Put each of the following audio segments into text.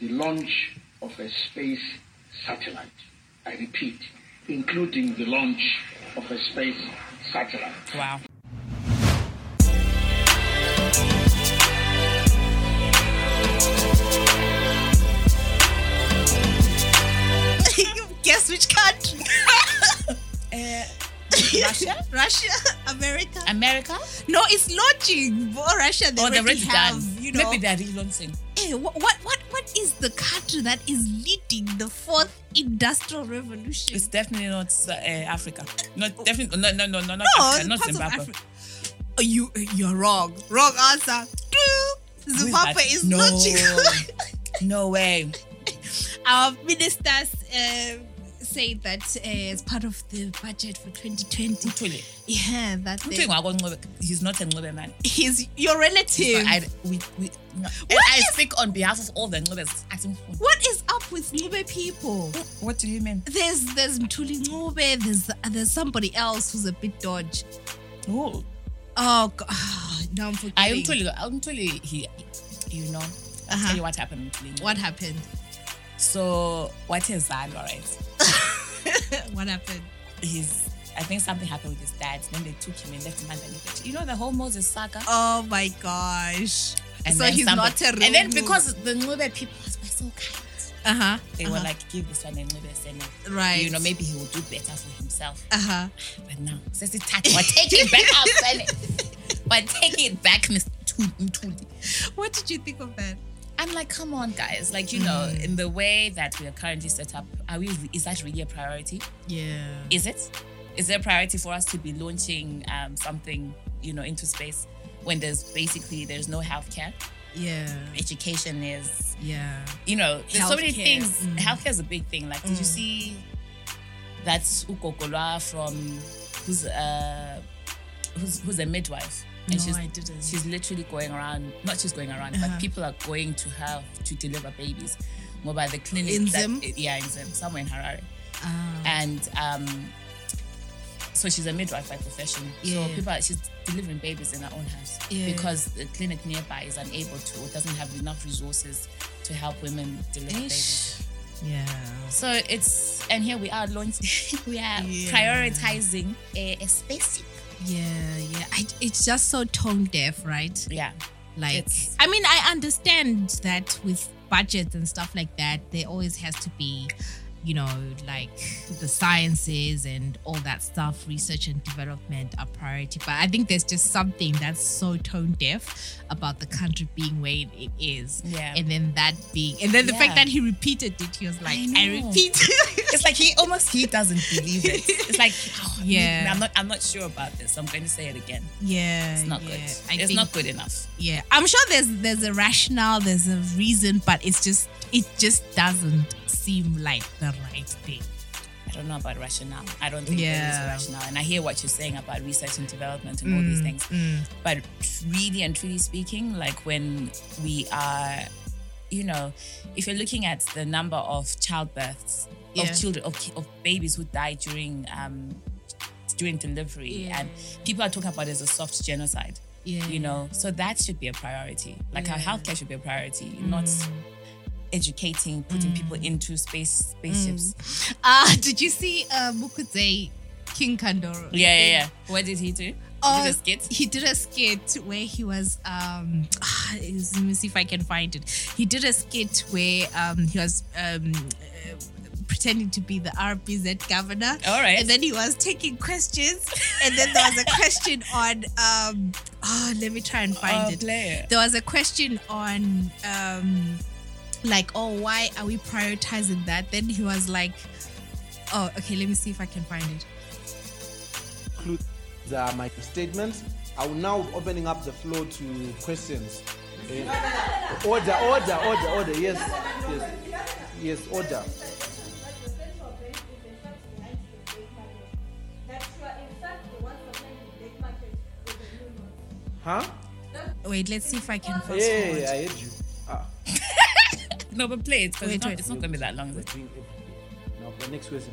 the launch of a space satellite. I repeat, including the launch of a space satellite. Wow. Guess which country? Uh, Russia? Russia, America. America? no, it's launching. Russia, they Oh, already already have. You know, Maybe they're relaunching. Eh, what, what what what is the country that is leading the fourth industrial revolution? It's definitely not uh, Africa. Not definitely. No, no, no, no, not no, Africa. Not Zimbabwe. Oh, you you're wrong. Wrong answer. Zimbabwe is No. launching. No way. Our ministers uh, say that uh, as part of the budget for 2020. Truly. Yeah, that they, Mthweni wako Ncube, He's not a Ncube man. he's your relative. I, we, we, no. I is- speak on behalf of all the think- what is up with Ncube people? What do you mean? There's there's Mthuli Ncube, there's there's somebody else who's a bit dodge. Oh, Oh god, now I'm forgetting. am Tuli. I'm Tuli. He, you know. Uh-huh. tell you what happened. What happened? So what is that? All right. what happened? His. I think something happened with his dad. Then they took him and left him underneath. You know the whole Moses saga. Oh my gosh. And so he's somebody- not a real And then because the Ncube people were so kind. uh-huh. They uh-huh. were like, give this one a Ncube Senate. Right. You know, maybe he will do better for himself. uh-huh. But now, says it tax. We're taking back out, Senate. We're taking it back, Miss Mthuli. What did you think of that? I'm like, come on, guys. Like, you know, Mm. in the way that we are currently set up, are we? Is that really a priority? Yeah. Is it? Is there a priority for us to be launching um, something, you know, into space when there's basically there's no healthcare? Yeah. Education is, Yeah. you know, there's so many things. mm. Healthcare is a big thing. Like, did you Mm. see that Ukokolwa from who's uh who's who's a midwife? No, she's I didn't. she's literally going around not just going around, Uh-huh. but people are going to her to deliver babies. More by the clinic In that- Zim? yeah, in Zim, somewhere in Harare. Ah. And um so she's a midwife by profession. Yeah. So people are, she's delivering babies in her own house Yeah. because the clinic nearby is unable to or doesn't have enough resources to help women deliver babies. Yeah. So it's and here we are launching we are Yeah. prioritizing a, a spaceship. Yeah, yeah. I, it's just so tone deaf, right? Yeah. Like, It's- I mean, I understand that with budgets and stuff like that, there always has to be, you know, like the sciences and all that stuff, research and development are priority. But I think there's just something that's so tone deaf about the country being where it is. Yeah. And then that being, and then the Yeah. fact that he repeated it, he was like, I I, repeat. It's like he almost he doesn't believe it. It's like oh, Yeah. I'm not I'm not sure about this. I'm going to say it again. yeah. It's not yeah. good. I it's think- not good enough. yeah i'm sure there's there's a rationale there's a reason but it's just it just doesn't seem like the right thing I don't know about rationale. I don't think there is a rationale. And I hear what you're saying about research and development and all these mm, things. Mm. But really and truly speaking, like when we are, you know, if you're looking at the number of childbirths Yeah. of children of, of babies who die during um during delivery, Yeah. and people are talking about it as a soft genocide. yeah You know, so that should be a priority. Like our healthcare should be a priority, not educating, putting people into space spaceships. uh did you see uh mukudze king kandoro Yeah, yeah, yeah. What did he do? Oh, did a skit? He did a skit where he was um ah, let me see if I can find it. He did a skit where um he was um uh, pretending to be the RBZ governor. All right. And then he was taking questions. and then there was a question on um oh let me try and find Oh, it. play it. There was a question on um like oh why are we prioritizing that? Then he was like oh okay let me see if I can find it. conclude the, my statements. I will now opening up the floor to questions. Eh, order, order, order, order. Yes, yes, yes. Order. Huh? Wait, let's see if I can Yeah, fast yeah, forward. yeah, I heard you. Ah, No, but play it because Wait, it's, not- wait. it's not going to be that long. is it? between everything. Now, the next question.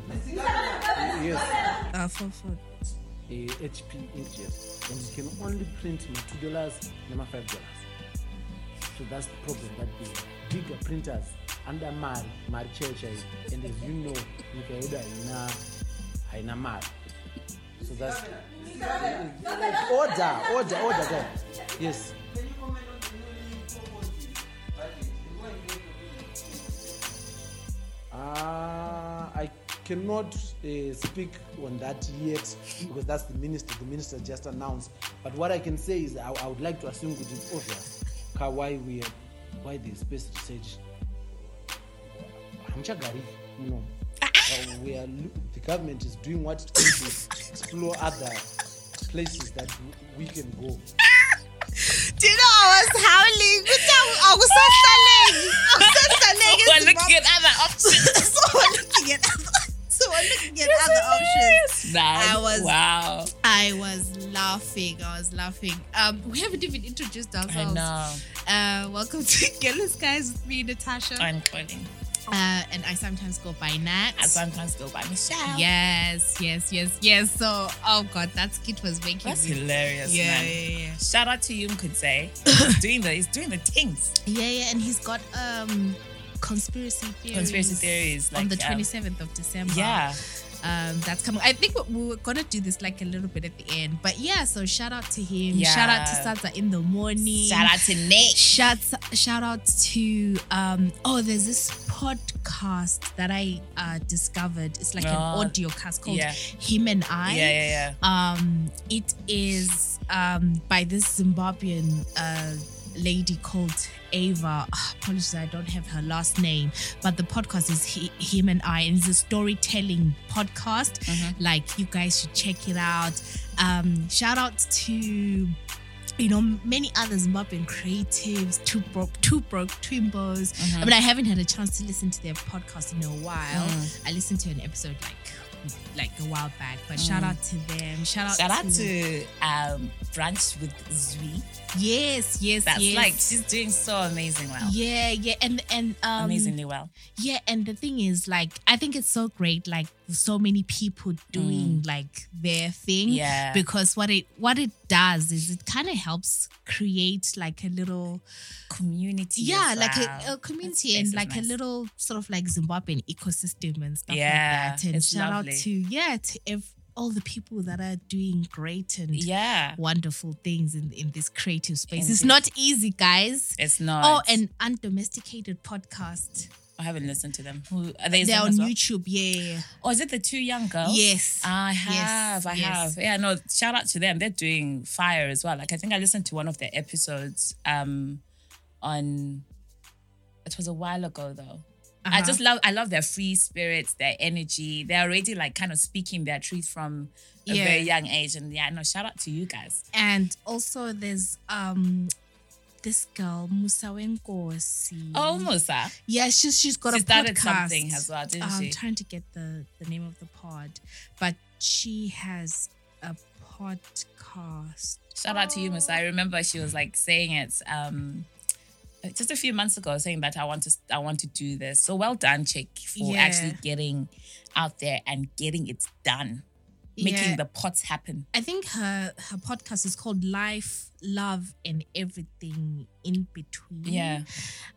Yes. Uh, for, for, a HP inkjet, and you can only print my two dollars and my five dollars. So that's the problem. That the bigger printers under mari mari chaiyo chaiyo and as you know nyika yedu haina haina mari so that's order order order guy yes Uh, I cannot uh, speak on that yet because that's the minister. The minister just announced. But what I can say is I, I would like to assume it is obvious why we why the space research. Hamchagari. Uh, we are the government is doing what it can to explore other places that we can go. Do you know I was howling? Good time. I was so stunning. I was so stunning. We're looking at other options. so we're looking at other, so we're looking at other options. Nice. I was- wow. I was laughing. I was laughing. Um, we haven't even introduced ourselves. I know. Uh, welcome to Girl In Skies with me, Natasha. I'm calling. Uh, and I sometimes go by Nat. I sometimes go by Michelle. Yes, yes, yes, yes. So, oh god, that skit was making That's me. hilarious, Yeah, man. yeah, yeah. Shout out to you, could say. he's doing the he's doing the things. Yeah, yeah, and he's got um conspiracy theories. Conspiracy theories, on like, the um, twenty seventh of December. Yeah. Um, that's coming. I think we- were gonna do this like a little bit at the end, but yeah. So shout out to him. Shout out to Yeah. Saza in the morning. Shout out to Nick. Shout shout out to um oh there's this podcast that I uh discovered. It's like an Oh, audio cast called yeah. Him and I. Yeah, yeah, yeah. Um, it is um by this Zimbabwean uh lady called Ava. Ah, Apologies, I don't have her last name, but the podcast is he, him and I, and it's a storytelling podcast. Mm-hmm. Like you guys should check it out. Um, shout out to you know many other Zimbabwean creatives, two broke, two broke twimbos. Mm-hmm. I mean, I haven't had a chance to listen to their podcast in a while. Mm. I listened to an episode like like a while back, but shout out to them. Shout out, Mm. Shout out to, to um Brunch with Zui. yes, yes, That's yes. like she's doing so amazing well. yeah, yeah, and and um, Amazingly well. Yeah, and the thing is, like, I think it's so great, like, so many people doing like their thing. Mm. Yeah. Because what it what it does is it kind of helps create like a little Community. yeah, as like a, a community and like a little sort of like Zimbabwean ecosystem and stuff Yeah, like that. And shout lovely. out to yeah to ev- all the people that are doing great and Yeah. wonderful things in in this creative space. In It's not easy, guys. It's not. Oh, an undomesticated podcast. I haven't listened to them. Who are they? They're on well? YouTube. Yeah, yeah, Oh, is it the two young girls? Yes. I Yes, have. I yes. have. Yeah, no, shout out to them. They're doing fire as well. Like I think I listened to one of their episodes um on it was a while ago though. I Uh-huh. just love I love their free spirits, their energy. They're already like kind of speaking their truth from a Yeah. very young age. And yeah, no, shout out to you guys. And also there's um this girl Musa Wenkosi. Oh, Musa. yeah, she's she's got a podcast. She a started podcast. something as well, didn't she? I'm trying to get the the name of the pod, but she has a podcast. Shout out to you, Musa. I remember she was like saying it um just a few months ago, saying that I want to I want to do this. So well done, chick, for Yeah. actually getting out there and getting it done, making Yeah. the pots happen. I think her her podcast is called Life, Love, and Everything in Between. Yeah.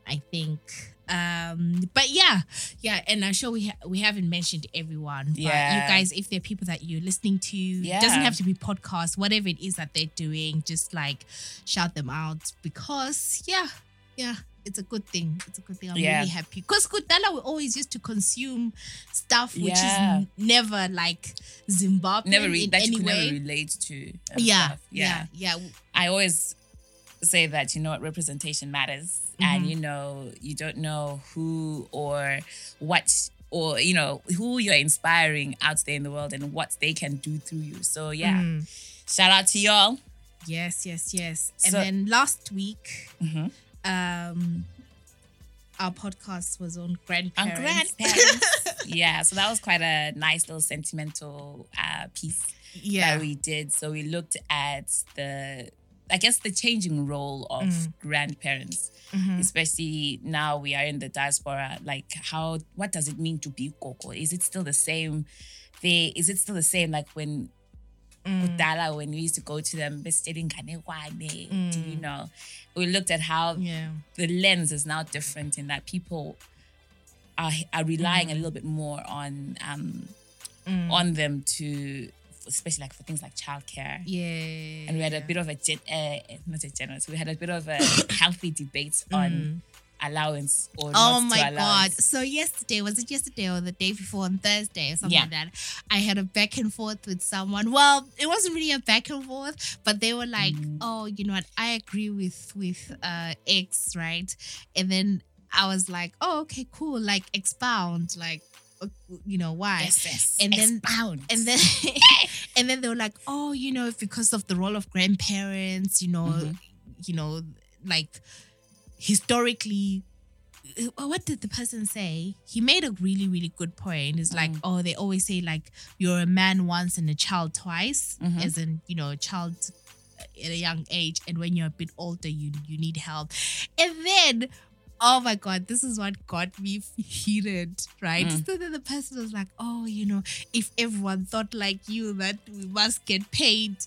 I think. Um, but yeah, yeah, and I'm sure we ha- we haven't mentioned everyone. But Yeah. you guys, if there are people that you're listening to, it Yeah. doesn't have to be podcasts, whatever it is that they're doing, just like shout them out because yeah, yeah. It's a good thing. It's a good thing. I'm Yeah. really happy. Because Kudala we always used to consume stuff which Yeah. is never like Zimbabwe Never re- in that any you never relate to. yeah, stuff. yeah, yeah, I always say that you know what representation matters, and you know you don't know who or what or you know who you're inspiring out there in the world and what they can do through you. So yeah, shout out to y'all. Yes, yes, yes. And then last week, Mhm. Um, our podcast was on On grandparents. grandparents. yeah, so that was quite a nice little sentimental uh, piece yeah, that we did. So we looked at the, I guess, the changing role of Mm. grandparents, Mm-hmm. especially now we are in the diaspora. Like, how, what does it mean to be Koko? Is it still the same? They, is it still the same like when Mm. when we used to go to them do you know? We looked at how Mm. yeah, the lens is now different in that people are, are relying a little bit more on um on them to especially like for things like childcare Yeah. and we had a bit of a gen- uh, not a generous we had a bit of a healthy debate on allowance or. Oh my god! So yesterday was it yesterday or the day before on Thursday or something Yeah. like that? I had a back and forth with someone. Well, it wasn't really a back and forth, but they were like, Mm. "Oh, you know what? I agree with with uh X, right?" And then I was like, "Oh, okay, cool. Like expound, like you know why?" Yes, yes. And then- Expound. and then and then they were like oh you know because of the role of grandparents you know Mm-hmm. you know like historically uh, what did the person say he made a really really good point it's like Mm. oh they always say like you're a man once and a child twice Mhm. as in you know a child at a young age and when you're a bit older you you need help and then oh my god this is what got me heated right Mm. so then the person was like oh you know if everyone thought like you that we must get paid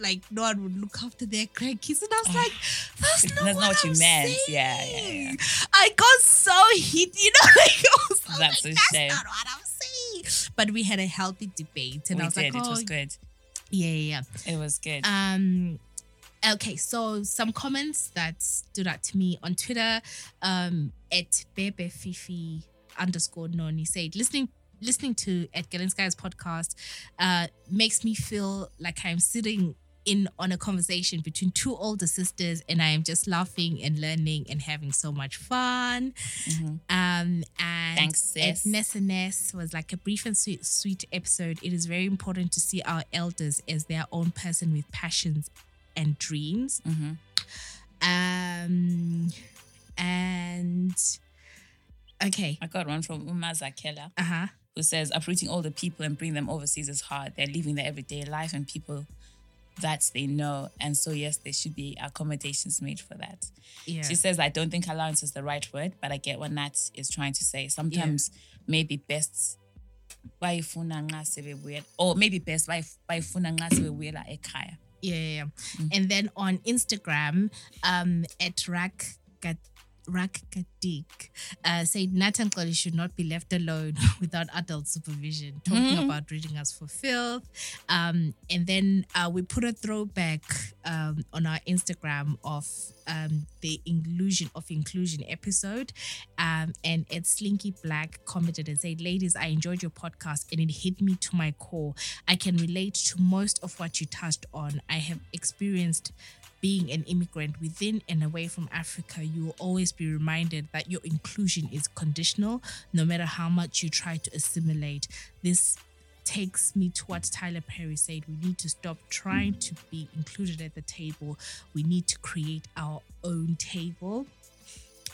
like no one would look after their grandkids and i was like that's not, That's not what, what you I'm meant. saying. Yeah, yeah, yeah. i got so hit you know like was, That's like, a that's shame. not what i'm saying but we had a healthy debate and we i was did. like it oh was good. yeah yeah yeah It was good. um okay so some comments that stood out to me on twitter um at bebe fifi underscore noni said listening listening to at Sky's podcast uh makes me feel like i'm sitting in on a conversation between two older sisters and i am just laughing and learning and having so much fun Mhm. um and Thanks, at sis. Nessa Ness was like a brief and sweet, sweet episode. It is very important to see our elders as their own person with passions and dreams. Mhm. Um, and okay, I got one from Uma Zakela uh huh. who says uprooting all the people and bring them overseas is hard. They're living their everyday life and people that they know. And so yes, there should be accommodations made for that. Yeah, She says, I don't think allowance is the right word, but I get what Nat is trying to say. Sometimes maybe best bayifuna nxa sebebuyela or maybe best bayif- bayifuna nxa sebebuyela ekhaya. yeah, yeah. yeah. Mm. And then on Instagram, um, at Rak Rak Kadik, uh, said Nathan Koli should not be left alone without adult supervision, talking Mhm. about reading us for filth. Um, and then uh, we put a throwback um, on our Instagram of um, the inclusion of inclusion episode. Um, and Ed Slinky Black commented and said, Ladies, I enjoyed your podcast and it hit me to my core. I can relate to most of what you touched on. I have experienced being an immigrant within and away from Africa, you will always be reminded that your inclusion is conditional, no matter how much you try to assimilate. This takes me to what Tyler Perry said. We need to stop trying to be included at the table. We need to create our own table.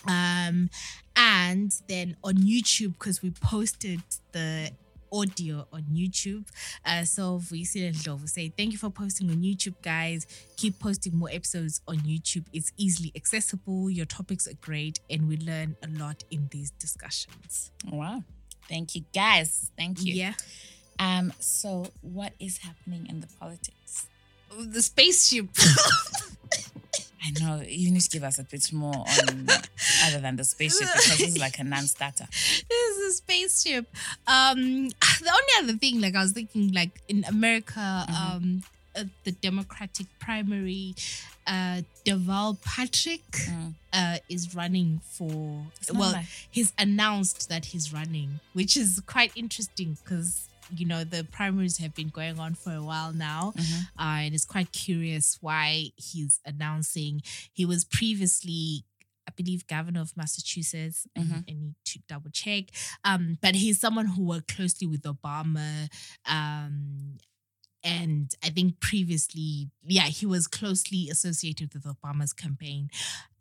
Um, and then on YouTube, because we posted the audio on YouTube. Uh, so Visi and Love say, Thank you for posting on YouTube, guys. Keep posting more episodes on YouTube. It's easily accessible. Your topics are great, and we learn a lot in these discussions. Wow. Thank you guys. Thank you. Yeah. Um, so what is happening in the politics? The spaceship. I know you need to give us a bit more on other than the spaceship because this is like a non-starter. this is a spaceship. Um, the only other thing, like I was thinking, like in America, Mm-hmm. um, uh, the Democratic primary, uh, Deval Patrick Mm. uh, is running for. Well, like- he's announced that he's running, which is quite interesting because you know the primaries have been going on for a while now, Mhm. uh, and it's quite curious why he's announcing. He was previously. I believe governor of Massachusetts. I- Mhm. I need to double check. Um, but he's someone who worked closely with Obama. Um, and I think previously, yeah, he was closely associated with Obama's campaign.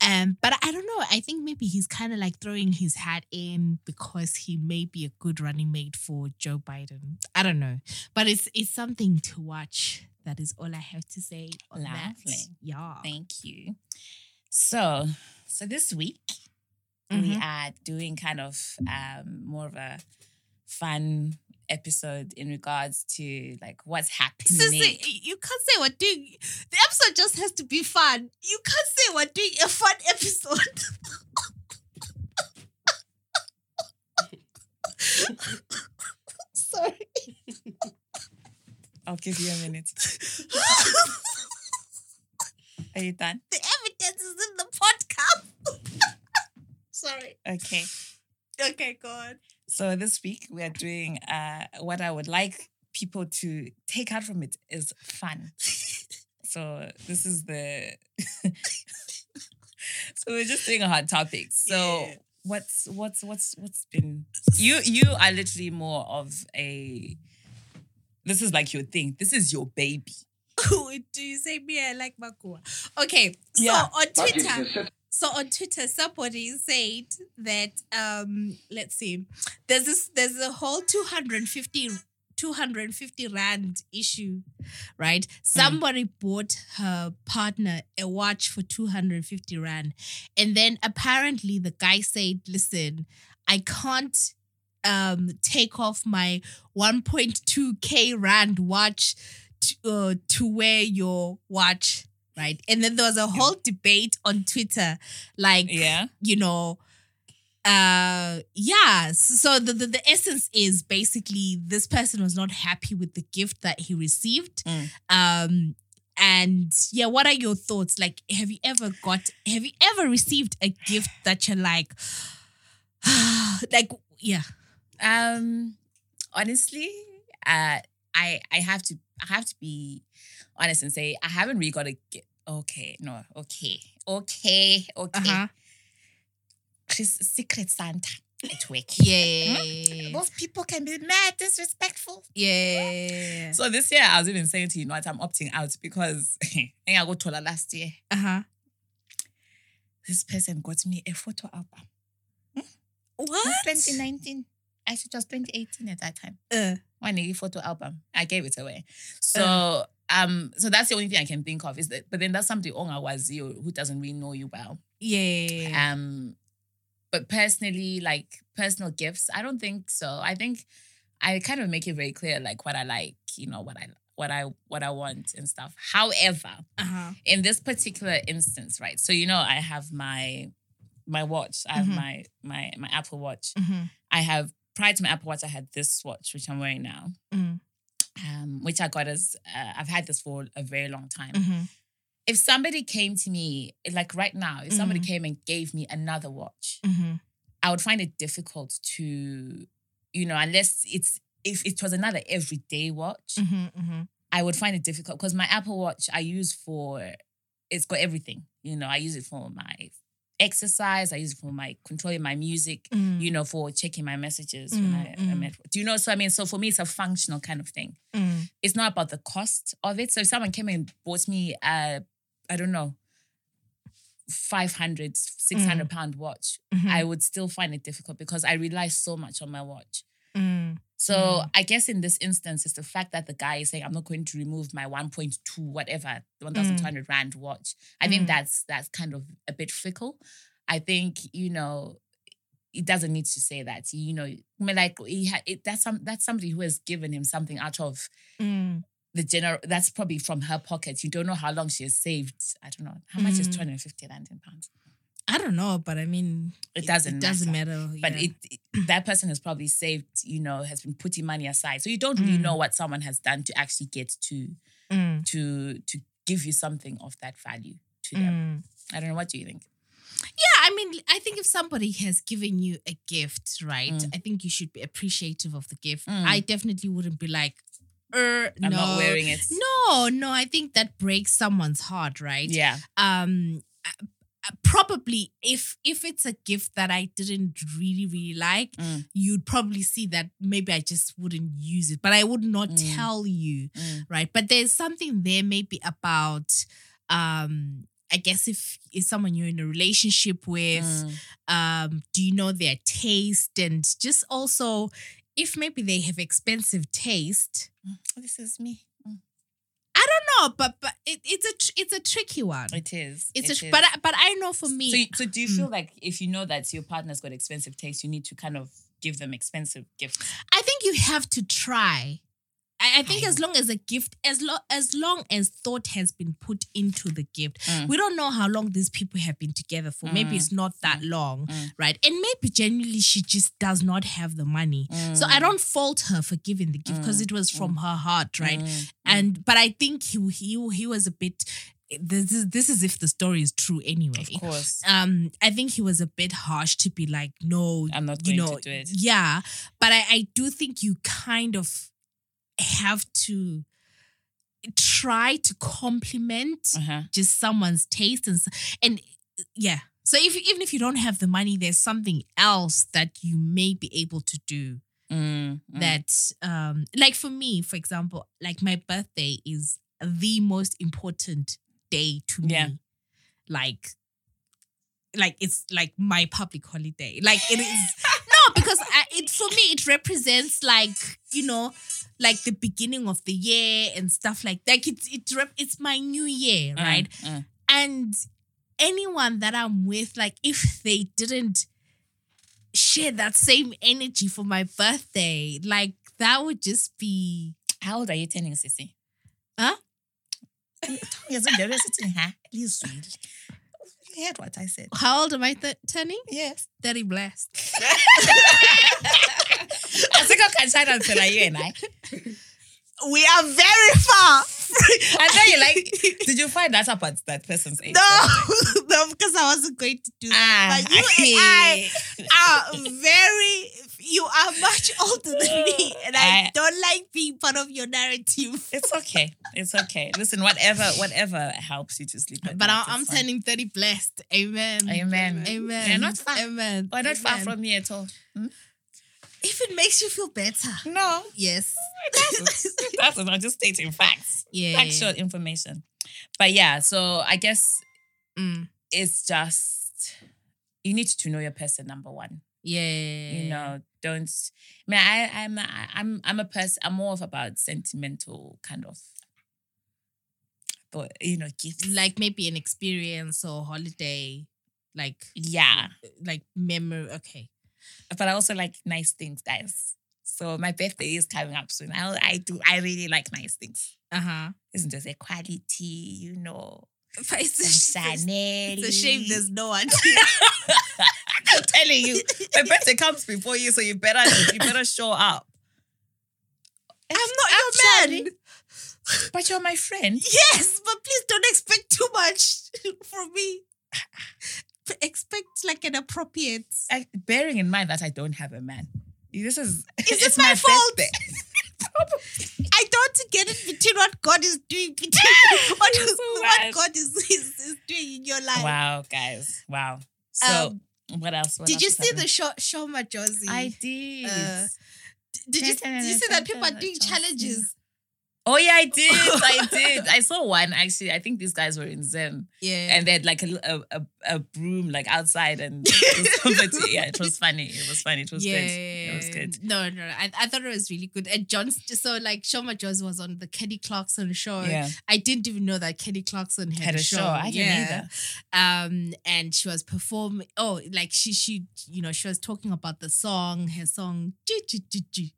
Um, but I don't know. I think maybe he's kind of like throwing his hat in because he may be a good running mate for Joe Biden. I don't know, but it's it's something to watch. That is all I have to say on that. Yeah. Thank you. So, so this week we Mhm. are doing kind of um, more of a fun episode in regards to like what's happening. Sissy, you can't say we're doing the episode just has to be fun. You can't say we're doing a fun episode. Sorry. I'll give you a minute. Are you done? The evidence is in the podcast. Sorry. Okay. Okay, go on. So this week we are doing uh what I would like people to take out from it is fun. so this is the So we're just doing a hard topic. So Yeah. what's what's what's what's been you you are literally more of a this is like your thing. This is your baby. Do you say me? I like Makua. Okay, so Yeah. on Twitter, a set so on Twitter, somebody said that um, let's see, there's this, there's a whole 250, 250 rand issue, right? Somebody bought her partner a watch for 250 rand, and then apparently the guy said, "Listen, I can't." Um, take off my 1.2k rand watch to, uh, to wear your watch, right? And then there was a whole debate on Twitter, like, Yeah. you know, uh, yeah. So the, the the essence is basically this person was not happy with the gift that he received. Mm. Um, and yeah, what are your thoughts? Like, have you ever got? Have you ever received a gift that you're like, like, yeah, Um, honestly, uh, I I have to I have to be honest and say I haven't really got a get. Okay, no, okay, okay, okay. uh-huh. Chris, Secret Santa at work. yeah, Those people can be mad disrespectful. yeah, So this year I was even saying to you, know what, I'm opting out because I got taller last year. uh huh. This person got me a photo album. What? 2019. Actually, it was 2018 at that time. Uh, one a photo album. I gave it away. So um, so that's the only thing I can think of is that. But then that's somebody Onga was you who doesn't really know you well. yeah. Um, but personally, like personal gifts, I don't think so. I think I kind of make it very clear, like what I like, you know, what I what I what I want and stuff. However, Uh huh. in this particular instance, right? So you know, I have my my watch. I have Mhm. my my my Apple Watch. Mm-hmm. I have prior to my Apple Watch, I had this watch which I'm wearing now, Mm. um, which I got as uh, I've had this for a very long time. Mm-hmm. If somebody came to me, like right now, if somebody Mhm. came and gave me another watch, Mm-hmm. I would find it difficult to, you know, unless it's if it was another everyday watch, Mm-hmm. Mm-hmm. I would find it difficult because my Apple Watch I use for it's got everything. You know, I use it for my exercise, I use it for my controlling my music, Mm. you know, for checking my messages when I, Mm, I'm mm. at Do you know? So I mean, so for me, it's a functional kind of thing. Mm. It's not about the cost of it. So if someone came and bought me a, I don't know, 500, 600 pound watch, Mhm. I would still find it difficult because I rely so much on my watch. Mm. So Mm. I guess in this instance, it's the fact that the guy is saying, I'm not going to remove my 1.2, whatever, 1,200 Rand watch. I Mm. think that's that's kind of a bit fickle. I think, you know, it doesn't need to say that. You know, I mean, like he ha- it, that's some that's somebody who has given him something out of Mm. the general that's probably from her pocket. You don't know how long she has saved. I don't know. How much is Mm. 250 Rand in pounds? I don't know, but I mean, It doesn't It doesn't matter. matter. But yeah. it, it- that person has probably saved, you know, has been putting money aside. So you don't really Mm. know what someone has done to actually get to Mm. to to give you something of that value to them. Mm. I don't know. What do you think? Yeah, I mean, I think if somebody has given you a gift, right, Mm. I think you should be appreciative of the gift. Mm. I definitely wouldn't be like, er, I'm no. not wearing it. No, no, I think that breaks someone's heart, right? Yeah. um uh, uh, probably if if it's a gift that I didn't really really like, Mm. you'd probably see that maybe I just wouldn't use it, but I would not Mm. tell you, Mm. right? But there's something there maybe about um I guess if it's someone you're in a relationship with, Mm. um, do you know their taste and just also if maybe they have expensive taste. Mm. This is me. Mm. Know, but but it, it's a tr- it's a tricky one. It is. It's It a, is. but I- but I know for me, so, you- so do you Mm. feel like if you know that your partner's got expensive taste, you need to kind of give them expensive gifts? I think you have to try. I, I think as long as a gift, as long as long as thought has been put into the gift, Mm. we don't know how long these people have been together for. Maybe it's not that long, Mm. right? And maybe genuinely she just does not have the money. So Mm. I don't fault her for giving the gift because it was from her heart, right? Mm. And but I think he he he was a bit. This is this is if the story is true anyway. Of course. Um, I think he was a bit harsh to be like, no, I'm not you going know, to do it. Yeah, but I, I do think you kind of have to try to compliment Uh-huh. just someone's taste and and yeah. So if even if you don't have the money, there's something else that you may be able to do Mm, mm. that um like for me for example like my birthday is the most important day to me Yeah. like like it's like my public holiday like it is no because I, it for me it represents like you know like the beginning of the year and stuff like like it's it rep, it's my new year Mm, right mm. and anyone that I'm with, like if they didn't share that same energy for my birthday, like that would just be How old are you turning, Sissy? Huh? You heard what I said. how old am I th- turning? Yes. 30 blessed. Asikho khatshana phela you and I. We are very far. And then you're like, did you find out about that person's age? no, no, because I wasn't going to do that. Ah, but you and I are very, you are much older than me, and I I- don't like being part of your narrative. It's okay. It's okay. Listen, whatever, whatever helps you to sleep. But night, I'm turning 30 blessed. Amen. Amen. Amen. You're not far. Amen. We're not far from me at all. Hmm? If it makes you feel better. No, Yes. that's not just stating facts, Yeah. factual information. But yeah, so I guess Mm. it's just you need to know your person number one. Yeah. You know, don't. I mean, I, I'm, I'm, I'm a person. I'm more of about sentimental kind of. But you know, gifts. Like maybe an experience or holiday, like yeah, like memory. Okay. but I also like nice things, guys. So my birthday is coming up soon. I, I do. I really like nice things. Uh huh. Isn't just a quality, you know, But it's a, Chanel. it's a shame there's no one. I'm telling you, my birthday comes before you, so you better you better show up. I'm not your Actually- man. But you're my friend. Yes, but please don't expect too much from me. Expect like an appropriate. I, bearing in mind that I don't have a man. This is Is it's it my fault? I don't get it between what God is doing between what, so what. God is, is, is doing in your life. wow, guys. Wow. So Um, what else? What Did else you see the happening? show Sho Madjozi? I did. Uh, did you did you see that people are doing challenges? Oh yeah, I did. I did. I saw one actually. I think these guys were in Zim. Yeah. and they had like a, a, a, a broom like outside and it was yeah it was funny it was funny it was yeah, good it was good No, no, I, I thought it was really good. And John, so like Sho Madjozi was on the Kelly Clarkson show. yeah I didn't even know that Kelly Clarkson had, had a show I didn't yeah. Um, and she was performing. Oh, like she she you know she was talking about the song, her song. G, G, G, G.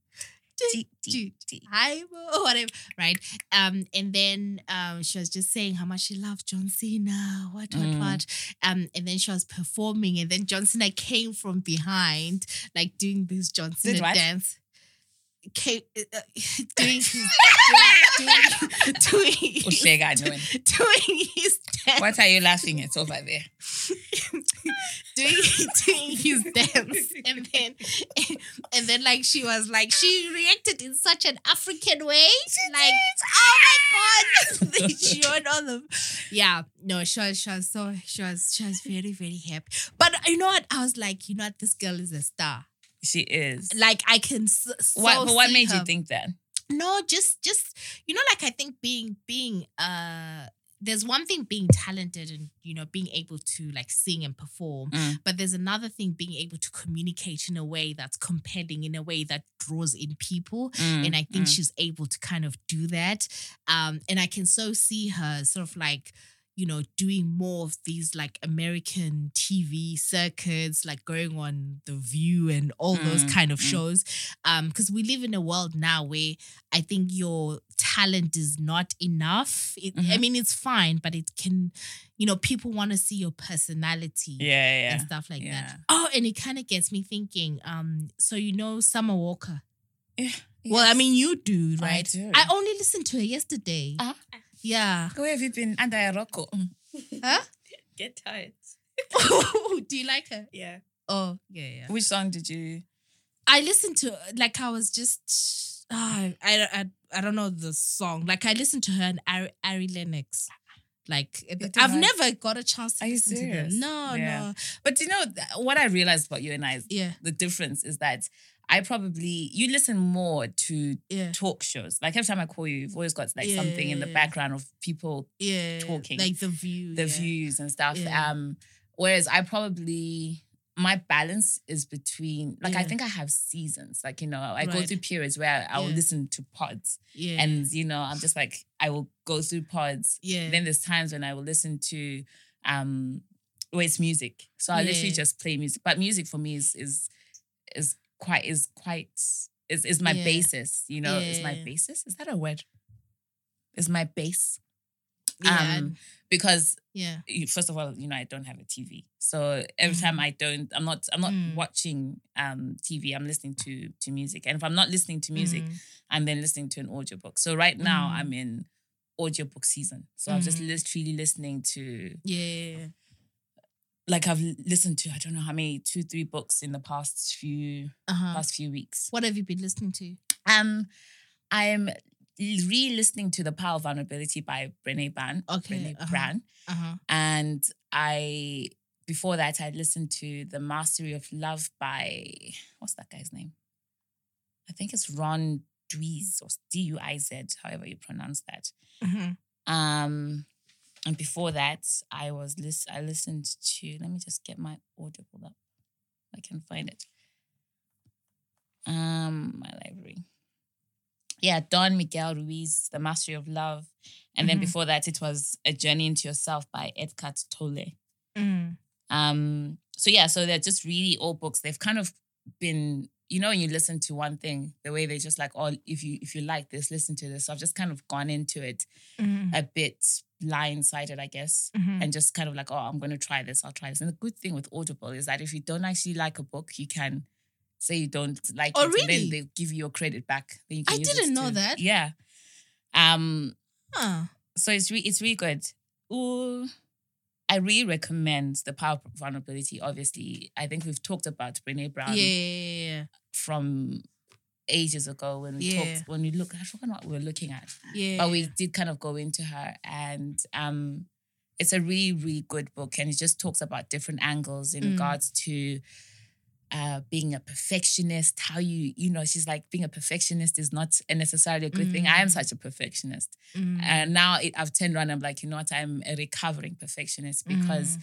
Hi, whatever, right? Um, and then um, she was just saying how much she loves John Cena, what, what, Mm. what. Um, and then she was performing, and then John Cena came from behind, like doing this John Cena dance. Came uh, doing his doing, doing, doing, Uhleka, Noen. doing his dance, what are you laughing at over there doing doing his dance, and then and then like she was like she reacted in such an African way, like oh my god, she went on them. Yeah, no, she was she was so she was she was very very happy. But you know what? I was like, you know what? This girl is a star. She is Like I can so what but what made her. you think that No, just just you know, like I think being being uh there's one thing being talented and you know being able to like sing and perform, Mm. but there's another thing being able to communicate in a way that's compelling, in a way that draws in people. Mm, And I think mm. she's able to kind of do that. Um, and I can so see her sort of like, you know, doing more of these like American TV circuits, like going on The View and all those Mm, kind of mm. shows. Um, because we live in a world now where I think your talent is not enough. It, I Mhm. mean, it's fine, but it can, you know, people want to see your personality Yeah, and stuff like Yeah. that. Oh, and it kind of gets me thinking. Um, so you know Summer Walker. yeah. Well, I mean, you do, I right? do. I only listened to her yesterday. Ah. Yeah. where have you been? Under a rock. Mm. Huh? Get tired. do you like her? Yeah. Oh, yeah, yeah. Which song did you? I listened to like I was just ah, I, I I don't know the song. Like I listened to her and Ari, Ari Lennox. Like I've I- never got a chance to Are you listen to them. No, Yeah. no. But you know what I realized about you and I, is Yeah, the difference is that I probably you listen more to yeah, talk shows. Like every time I call you, you've always got like something in the background of people, yeah. Talking. like the view, the yeah. views and stuff. Yeah. Um, whereas I probably my balance is between like I think I have seasons. Like you know, I go through periods where I will Yeah. listen to pods, Yeah, and you know, I'm just like I will go through pods. yeah, Then there's times when I will listen to um where it's music. So I literally just play music. But music for me is is is quite is quite is is my Yeah. basis, you know, is my basis. Is that a word? Is my base. yeah, Um because yeah, first of all, you know, I don't have a TV. So every time Mm. I don't, I'm not I'm not Mm. watching um TV, I'm listening to to music. And if I'm not listening to music, Mm. I'm then listening to an audiobook. So right now Mm. I'm in audiobook season. So I'm just Mm. literally listening to yeah, like I've listened to I don't know how many two three books in the past few uh-huh. past few weeks. What have you been listening to? Um, I'm re-listening to The Power of Vulnerability by Brene Brown. Okay, Brene uh-huh. Brown, Uh huh. and I before that I'd listened to The Mastery of Love by what's that guy's name? I think it's Ron Dweez or D U I Z, however you pronounce that. Mm-hmm. Um, and before that, I was list. I listened to. Let me just get my Audible up. I can find it. Um, my library. Yeah, Don Miguel Ruiz, The Mastery of Love, and then Mhm. before that, it was A Journey into Yourself by Eckhart Tolle. Mm. Um, so yeah, so they're just really old books. They've kind of been, you know, when you listen to one thing, the way they just like, oh, if you if you like this, listen to this. So I've just kind of gone into it Mm. a bit blindsided, I guess, Mhm. and just kind of like, oh, I'm going to try this. I'll try this. And the good thing with Audible is that if you don't actually like a book, you can say you don't like Oh, it, and really? then they give you your credit back. Then you can I didn't know to- that. Yeah. Um. Huh. So it's re- it's really good. Ooh. I really recommend the power of vulnerability. Obviously, I think we've talked about Brene Brown yeah, from ages ago when we Yeah. talked when we look. I forgot what we were looking at yeah. but we did kind of go into her and um it's a really really good book and it just talks about different angles in Mm. regards to uh being a perfectionist how you you know she's like being a perfectionist is not necessarily a good thing i am Mm. such a perfectionist Mm. and now it, i've turned around i'm like you know what i'm a recovering perfectionist because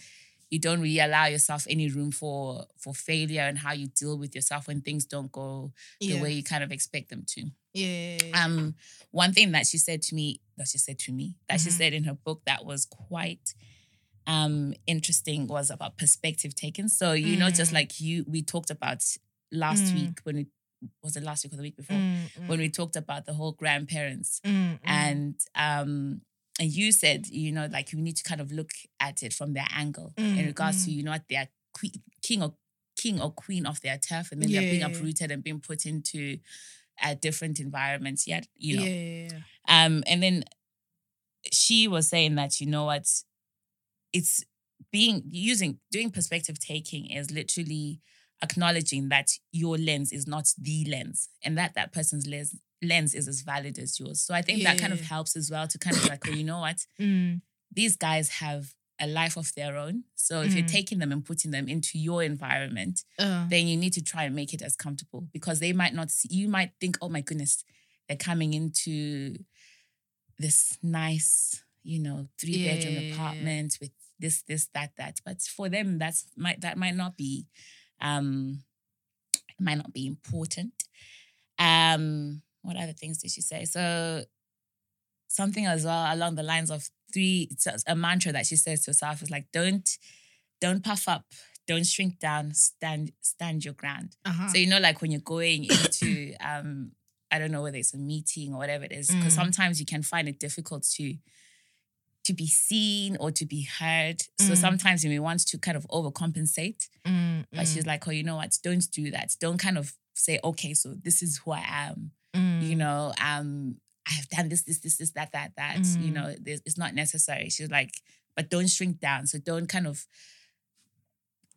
you don't really allow yourself any room for for failure and how you deal with yourself when things don't go the yeah. way you kind of expect them to yeah. um one thing that she said to me that she said to me that she Mhm. said in her book that was quite um interesting was about perspective taken so you know just Mm. like you we talked about last Mm. week when it was it last week or the week before Mm, mm, when we talked about the whole grandparents mm, mm. and um and you said you know like you need to kind of look at it from their angle in Mm, regards to mm. you know what they're que- king or king or queen of their turf and then they're being Yeah. uprooted and being put into uh, different environments yet you know yeah, yeah, um, and then she was saying that you know what, it's being using doing perspective taking is literally acknowledging that your lens is not the lens, and that that person's lens lens is as valid as yours. So I think that kind of helps as well to kind of like, you know what, Mm, these guys have a life of their own. So if you're Mm. taking them and putting them into your environment, uh, then you need to try and make it as comfortable because they might not see, you might think, oh my goodness, they're coming into this nice, you know, three bedroom Yeah. apartment with this, this, that, that. But for them, that's might that might not be um it might not be important. Um, what other things did she say? So something as well along the lines of three. A- mantra that she says to herself is like, "Don't, don't puff up, don't shrink down, stand, stand your ground." Uh-huh. So you know, like when you're going into, um, I don't know whether it's a meeting or whatever it is, because Mm. sometimes you can find it difficult to to be seen or to be heard. So Mm. sometimes you may want to kind of overcompensate. Mm, But mm, she's like, oh, you know what? Don't do that. Don't kind of say, okay, so this is who I am. Mm, You know, um, I have done this, this, this, this, that, that, that. You Mm. know, it's not necessary. She's like, but don't shrink down. So don't kind of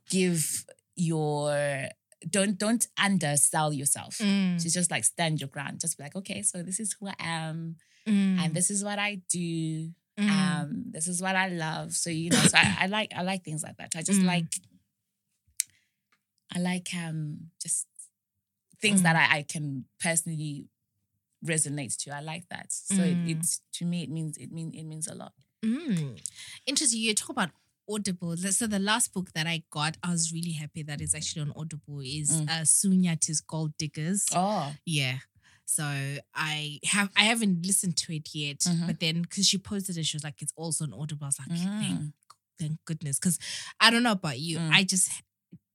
give your don't don't undersell yourself. mm, She's just like stand your ground. Just be like, okay, so this is who I am, mm, and this is what I do. mm. Um, this is what I love. So you know, so I, I like I like things like that. I just Mm. like I like um just things that Mm. I, I can personally resonate to. I like that. So Mm. it, it's to me it means it mean it means a lot. Mm. Interesting. You talk about Audible. So the last book that I got, I was really happy that it's actually on Audible. Is Mm. uh, Sue Nyathi's Gold Diggers. Oh. Yeah. So I have I haven't listened to it yet, Mhm. but then because she posted it, she was like, "It's also on Audible." I was like, "Thank, Mm. thank goodness," because I don't know about you, Mm. I just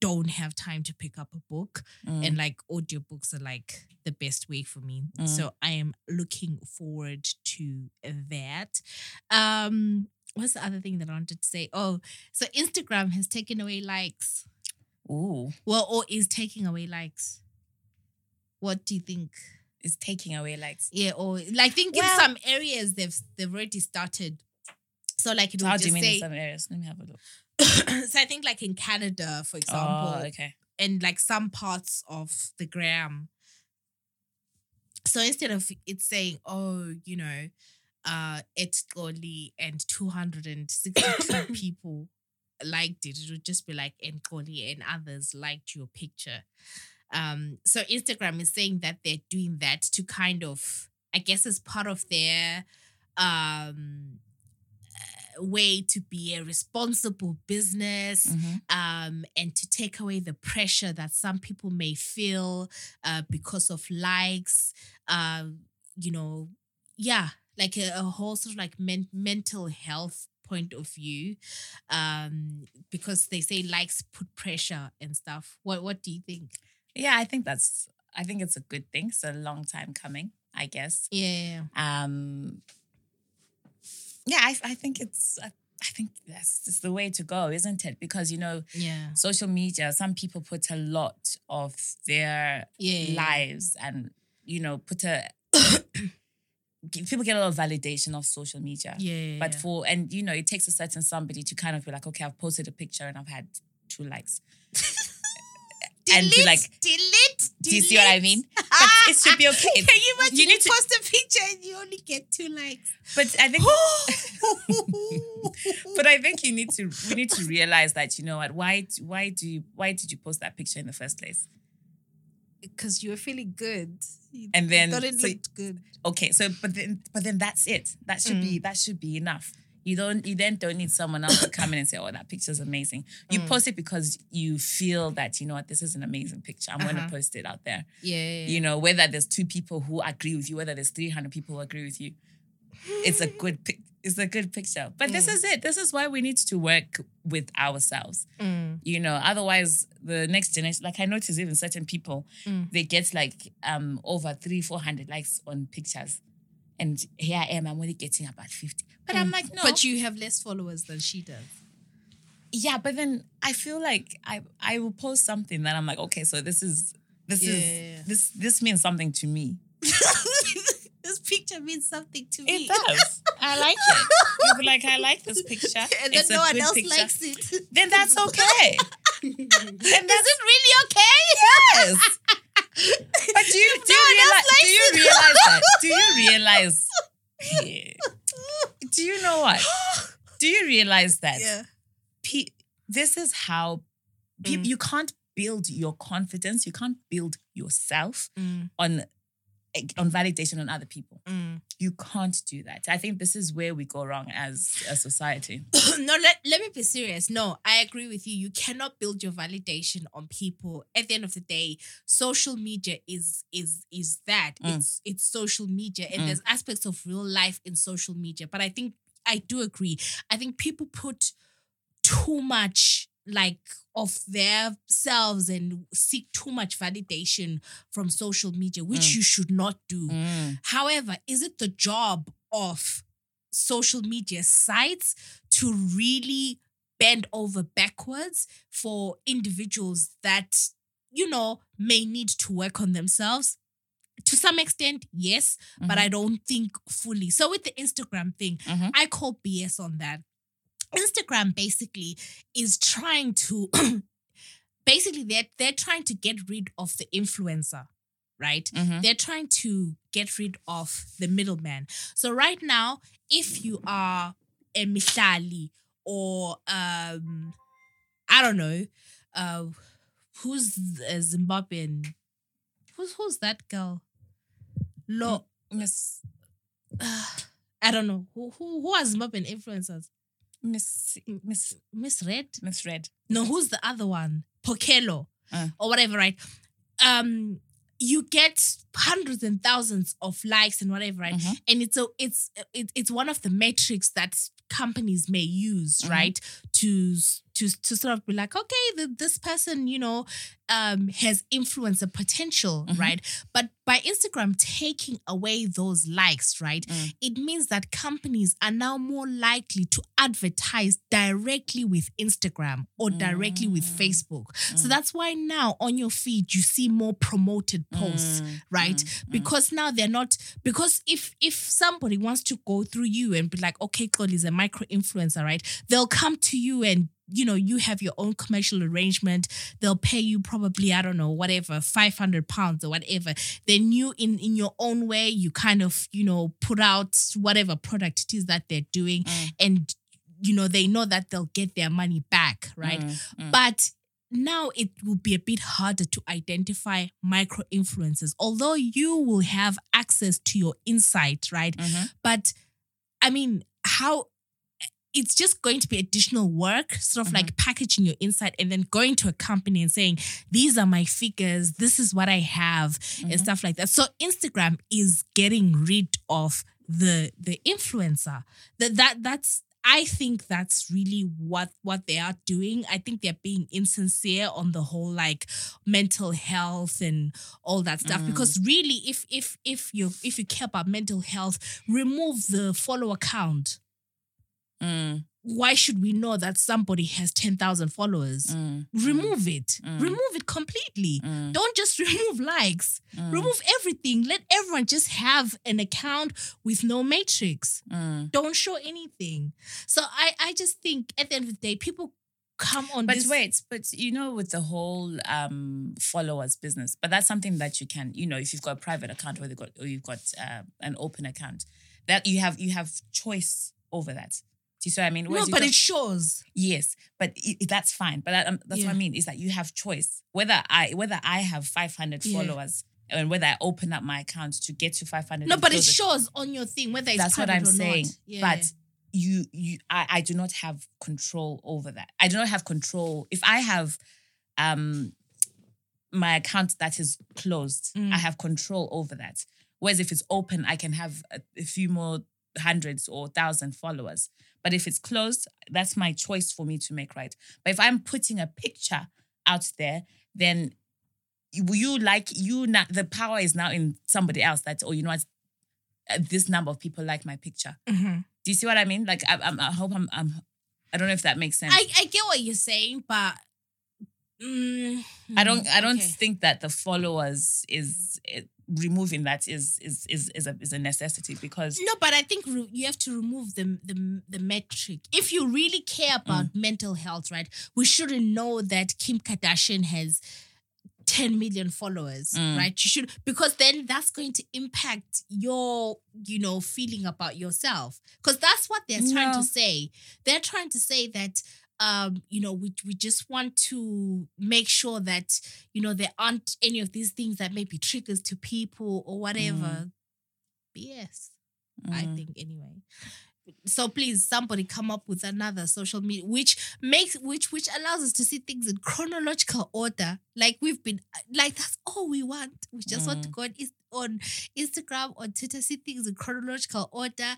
don't have time to pick up a book, Mm. and like audiobooks are like the best way for me. Mm. So I am looking forward to that. Um, what's the other thing that I wanted to say? Oh, so Instagram has taken away likes. Ooh. Well, or is taking away likes. What do you think? is taking away likes. Yeah, or like I think Well- in some areas they've they've already started. So like it will How do just you mean in some areas? Let me have a look. so I think like in Canada, for example, Oh, okay. and like some parts of the gram. So instead of it saying, oh, you know, uh, it's Xolie and 262 people liked it, it would just be like Xolie and others liked your picture. Um, so Instagram is saying that they're doing that to kind of, I guess, as part of their um way to be a responsible business Mhm. um, and to take away the pressure that some people may feel uh, because of likes, um, you know, yeah, like a, a whole sort of like men- mental health point of view, um, because they say likes put pressure and stuff. What What do you think? Yeah, I think that's I think it's a good thing. It's a long time coming, I guess. Yeah, Um yeah, I, I think it's I, I think that's just the way to go, isn't it? Because you know, yeah, social media, some people put a lot of their yeah, lives and you know, put a people get a lot of validation off social media. yeah. But for and you know, it takes a certain somebody to kind of be like, okay, I've posted a picture and I've had two likes. And be delete, like, delete. Do you see what I mean? But it should be okay. Can you imagine You you, need to- post a picture and you only get two likes? But I think but I think you need to we need to realize that you know what why why do you why did you post that picture in the first place? because you were feeling good. You And then- thought it so- looked good. Okay, so but then but then that's it. That should be Mm. that should be enough. You don't you then don't need someone else to come in and say, Oh, that picture's amazing. You Mm. post it because you feel that, you know what, this is an amazing picture. I'm gonna Uh-huh. post it out there. Yeah, You know, whether there's two people who agree with you, whether there's 300 people who agree with you, it's a good pic. It's a good picture. But this Mm. is it. This is why we need to work with ourselves. Mm, You know, otherwise the next generation, like I notice even certain people, Mm. they get like um over three, four hundred likes on pictures. And here I am, I'm only getting about 50. But I'm like, no. Mm. But you have less followers than she does. yeah, but then I feel like I I will post something that I'm like, okay, so this is this Yeah. is this this means something to me. this picture means something to me. It does. I like it. You'll be like, I like this picture. and then It's no one else picture. likes it. Then that's okay. then Is it really okay? yes. But do you, do no you? Do you realize that? Do you realize? Yeah. Do you know what? Do you realize that? yeah. Pe- this is how people. Mm. You can't build your confidence. You can't build yourself Mm, on on validation on other people. Mm. You can't do that. I think this is where we go wrong as a society. no, let, let me be serious. No, I agree with you. You cannot build your validation on people. At the end of the day, social media is is is that. Mm. It's it's social media and Mm. there's aspects of real life in social media. But I think I do agree. I think people put too much like of their selves and seek too much validation from social media, which Mm. you should not do. Mm. However, is it the job of social media sites to really bend over backwards for individuals that, you know, may need to work on themselves? To some extent, yes, but I don't think fully. So, with the Instagram thing, Mhm. I call BS on that. Instagram basically is trying to basically they're they're trying to get rid of the influencer, right? Mhm. They're trying to get rid of the middleman. So right now, if you are a Mihlali or um I don't know, uh who's a Zimbabwean who's who's that girl? Lo Miss I don't know. Who who who are Zimbabwean influencers? Miss Miss Miss Red? Miss Red. No, who's the other one? Pokello Uh. or whatever, right? Um, you get hundreds and thousands of likes and whatever, right? Mhm. And it's a it's it, it's one of the metrics that companies may use, Mhm. right? To to to sort of be like, okay, the, this person, you know, um, has influencer potential, Mhm. right? But by Instagram taking away those likes, right, Mm. it means that companies are now more likely to advertise directly with Instagram or directly with Mm. Facebook. So Mm. that's why now on your feed you see more promoted posts, Mm, right? mm, mm. Because now they're not because if if somebody wants to go through you and be like, okay, Chloe is a micro influencer, right? They'll come to you and you know, you have your own commercial arrangement. They'll pay you probably, I don't know, whatever, 500 pounds or whatever. Then you, in, in your own way, you kind of, you know, put out whatever product it is that they're doing. Mm. And, you know, they know that they'll get their money back, right? Mm, mm. But now it will be a bit harder to identify micro influencers, although you will have access to your insight, right? Mhm. But I mean, how it's just going to be additional work, sort of Mhm. like packaging your insight and then going to a company and saying, These are my figures, this is what I have, and Mhm. stuff like that. So Instagram is getting rid of the the influencer. That that that's I think that's really what what they are doing. I think they're being insincere on the whole like mental health and all that stuff. Mm. Because really, if if if you if you care about mental health, remove the follower count. Mm, Why should we know that somebody has ten thousand followers? mm, Remove it. Mm. Remove it completely. mm, Don't just remove likes. mm, Remove everything. Let everyone just have an account with no matrix mm. don't show anything. So I I just think at the end of the day, people come on. But this, wait, but you know, with the whole um followers business, but that's something that you can, you know, if you've got a private account or, you've got, or you've got uh, an open account, that you have you have choice over that. Do you see what I mean? no, Whereas you but it shows. Yes, but i i- that's fine. But that, um, that's what I mean is that you have choice whether I whether I have five hundred Yeah. followers and whether I open up my account to get to five hundred. No, but it shows on your thing whether it's That's what I'm saying. Yeah. But you you I, I do not have control over that. I do not have control if I have um my account that is closed. Mm. I have control over that. Whereas if it's open, I can have a, a few more hundreds or thousand followers. But if it's closed, that's my choice for me to make, right? But if I'm putting a picture out there, then you, you like you now the power is now in somebody else that oh you know what uh, this number of people like my picture. Mhm. Do you see what I mean? Like I, I'm, I hope I'm, I'm I don't know if that makes sense. I I get what you're saying, but mm, I don't I don't okay. think that the followers is it, removing that is is is is a is a necessity because No, but I think re- you have to remove the, the the metric. If you really care about Mm. mental health, right? We shouldn't know that Kim Kardashian has 10 million followers, Mm. right? You should because then that's going to impact your, you know, feeling about yourself. Because that's what they're trying No. to say. They're trying to say that um, you know, we we just want to make sure that you know there aren't any of these things that may be triggers to people or whatever. BS, I Mm. think anyway. So please, somebody come up with another social media which makes which which allows us to see things in chronological order. Like we've been like that's all we want. We just want to go on, on Instagram on Twitter, see things in chronological order.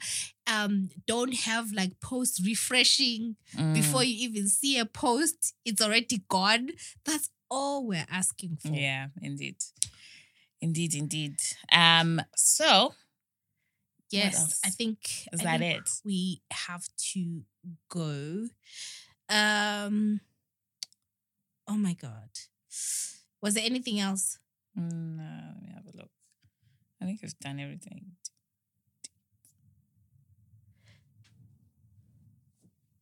Um, don't have like post refreshing Mm. before you even see a post, it's already gone. That's all we're asking for. Yeah, indeed. Indeed, indeed. Um, so Yes. I think is I that think it? We have to go. Um. Oh my god, was there anything else? Mm, No, let me have a look. I think I've done everything.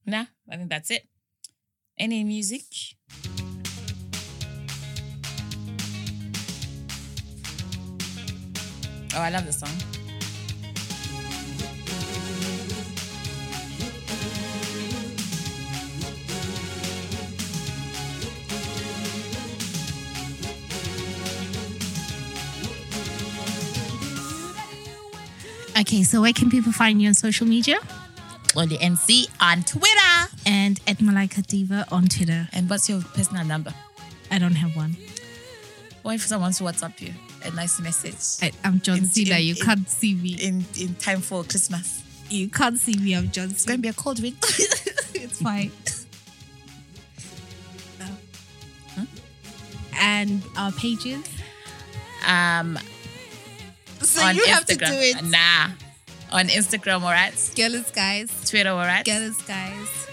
Nah, I think that's it. Any music? Oh, I love this song. Okay, so where can people find you on social media? On the NC on Twitter. And at Malaika Diva on Twitter. And what's your personal number? I don't have one. What if someone wants to WhatsApp you? A nice message. I, I'm John In- Cena. in- You in- can't see me. in in time for Christmas. You can't see me. I'm John It's gonna be a cold winter. it's fine. And our pages. um, So on you Instagram. have to do it. Nah, on Instagram, alright. Girl in Skies. Twitter, alright. Girl in Skies.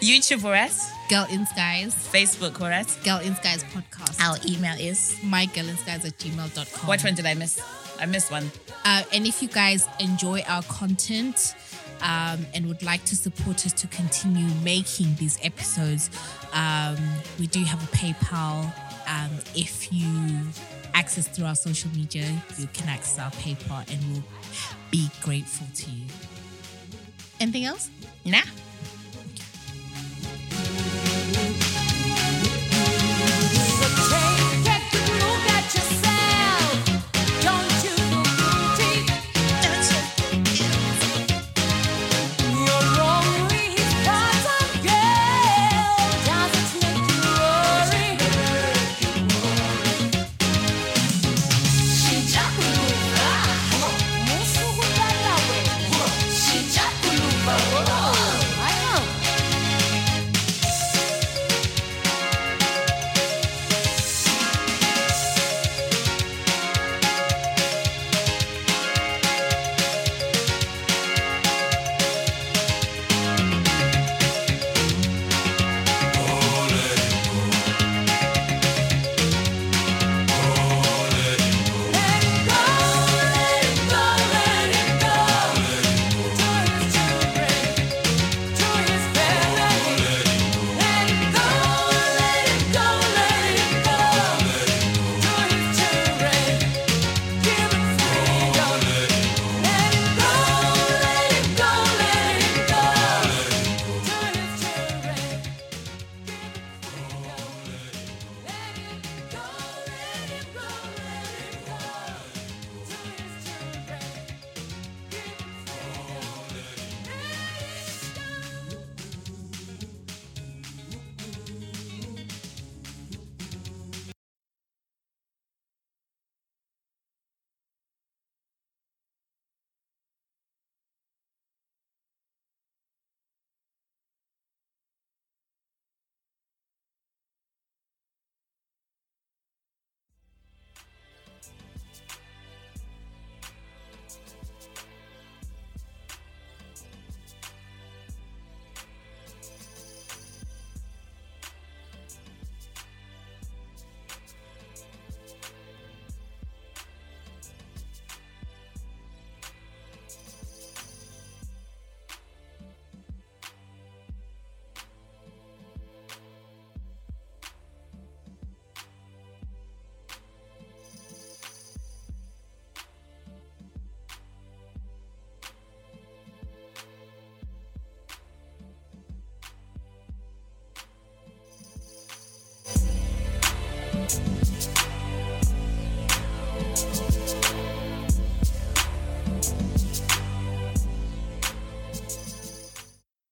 YouTube, alright. Girl in Skies. Facebook, alright. Girl in Skies podcast. Our email is. My girl in at gmail.com. What one did I miss? I missed one. Uh, and if you guys enjoy our content um, and would like to support us to continue making these episodes, um, we do have a PayPal. Um, if you access through our social media, you can access our PayPal and we'll be grateful to you. Anything else? Nah.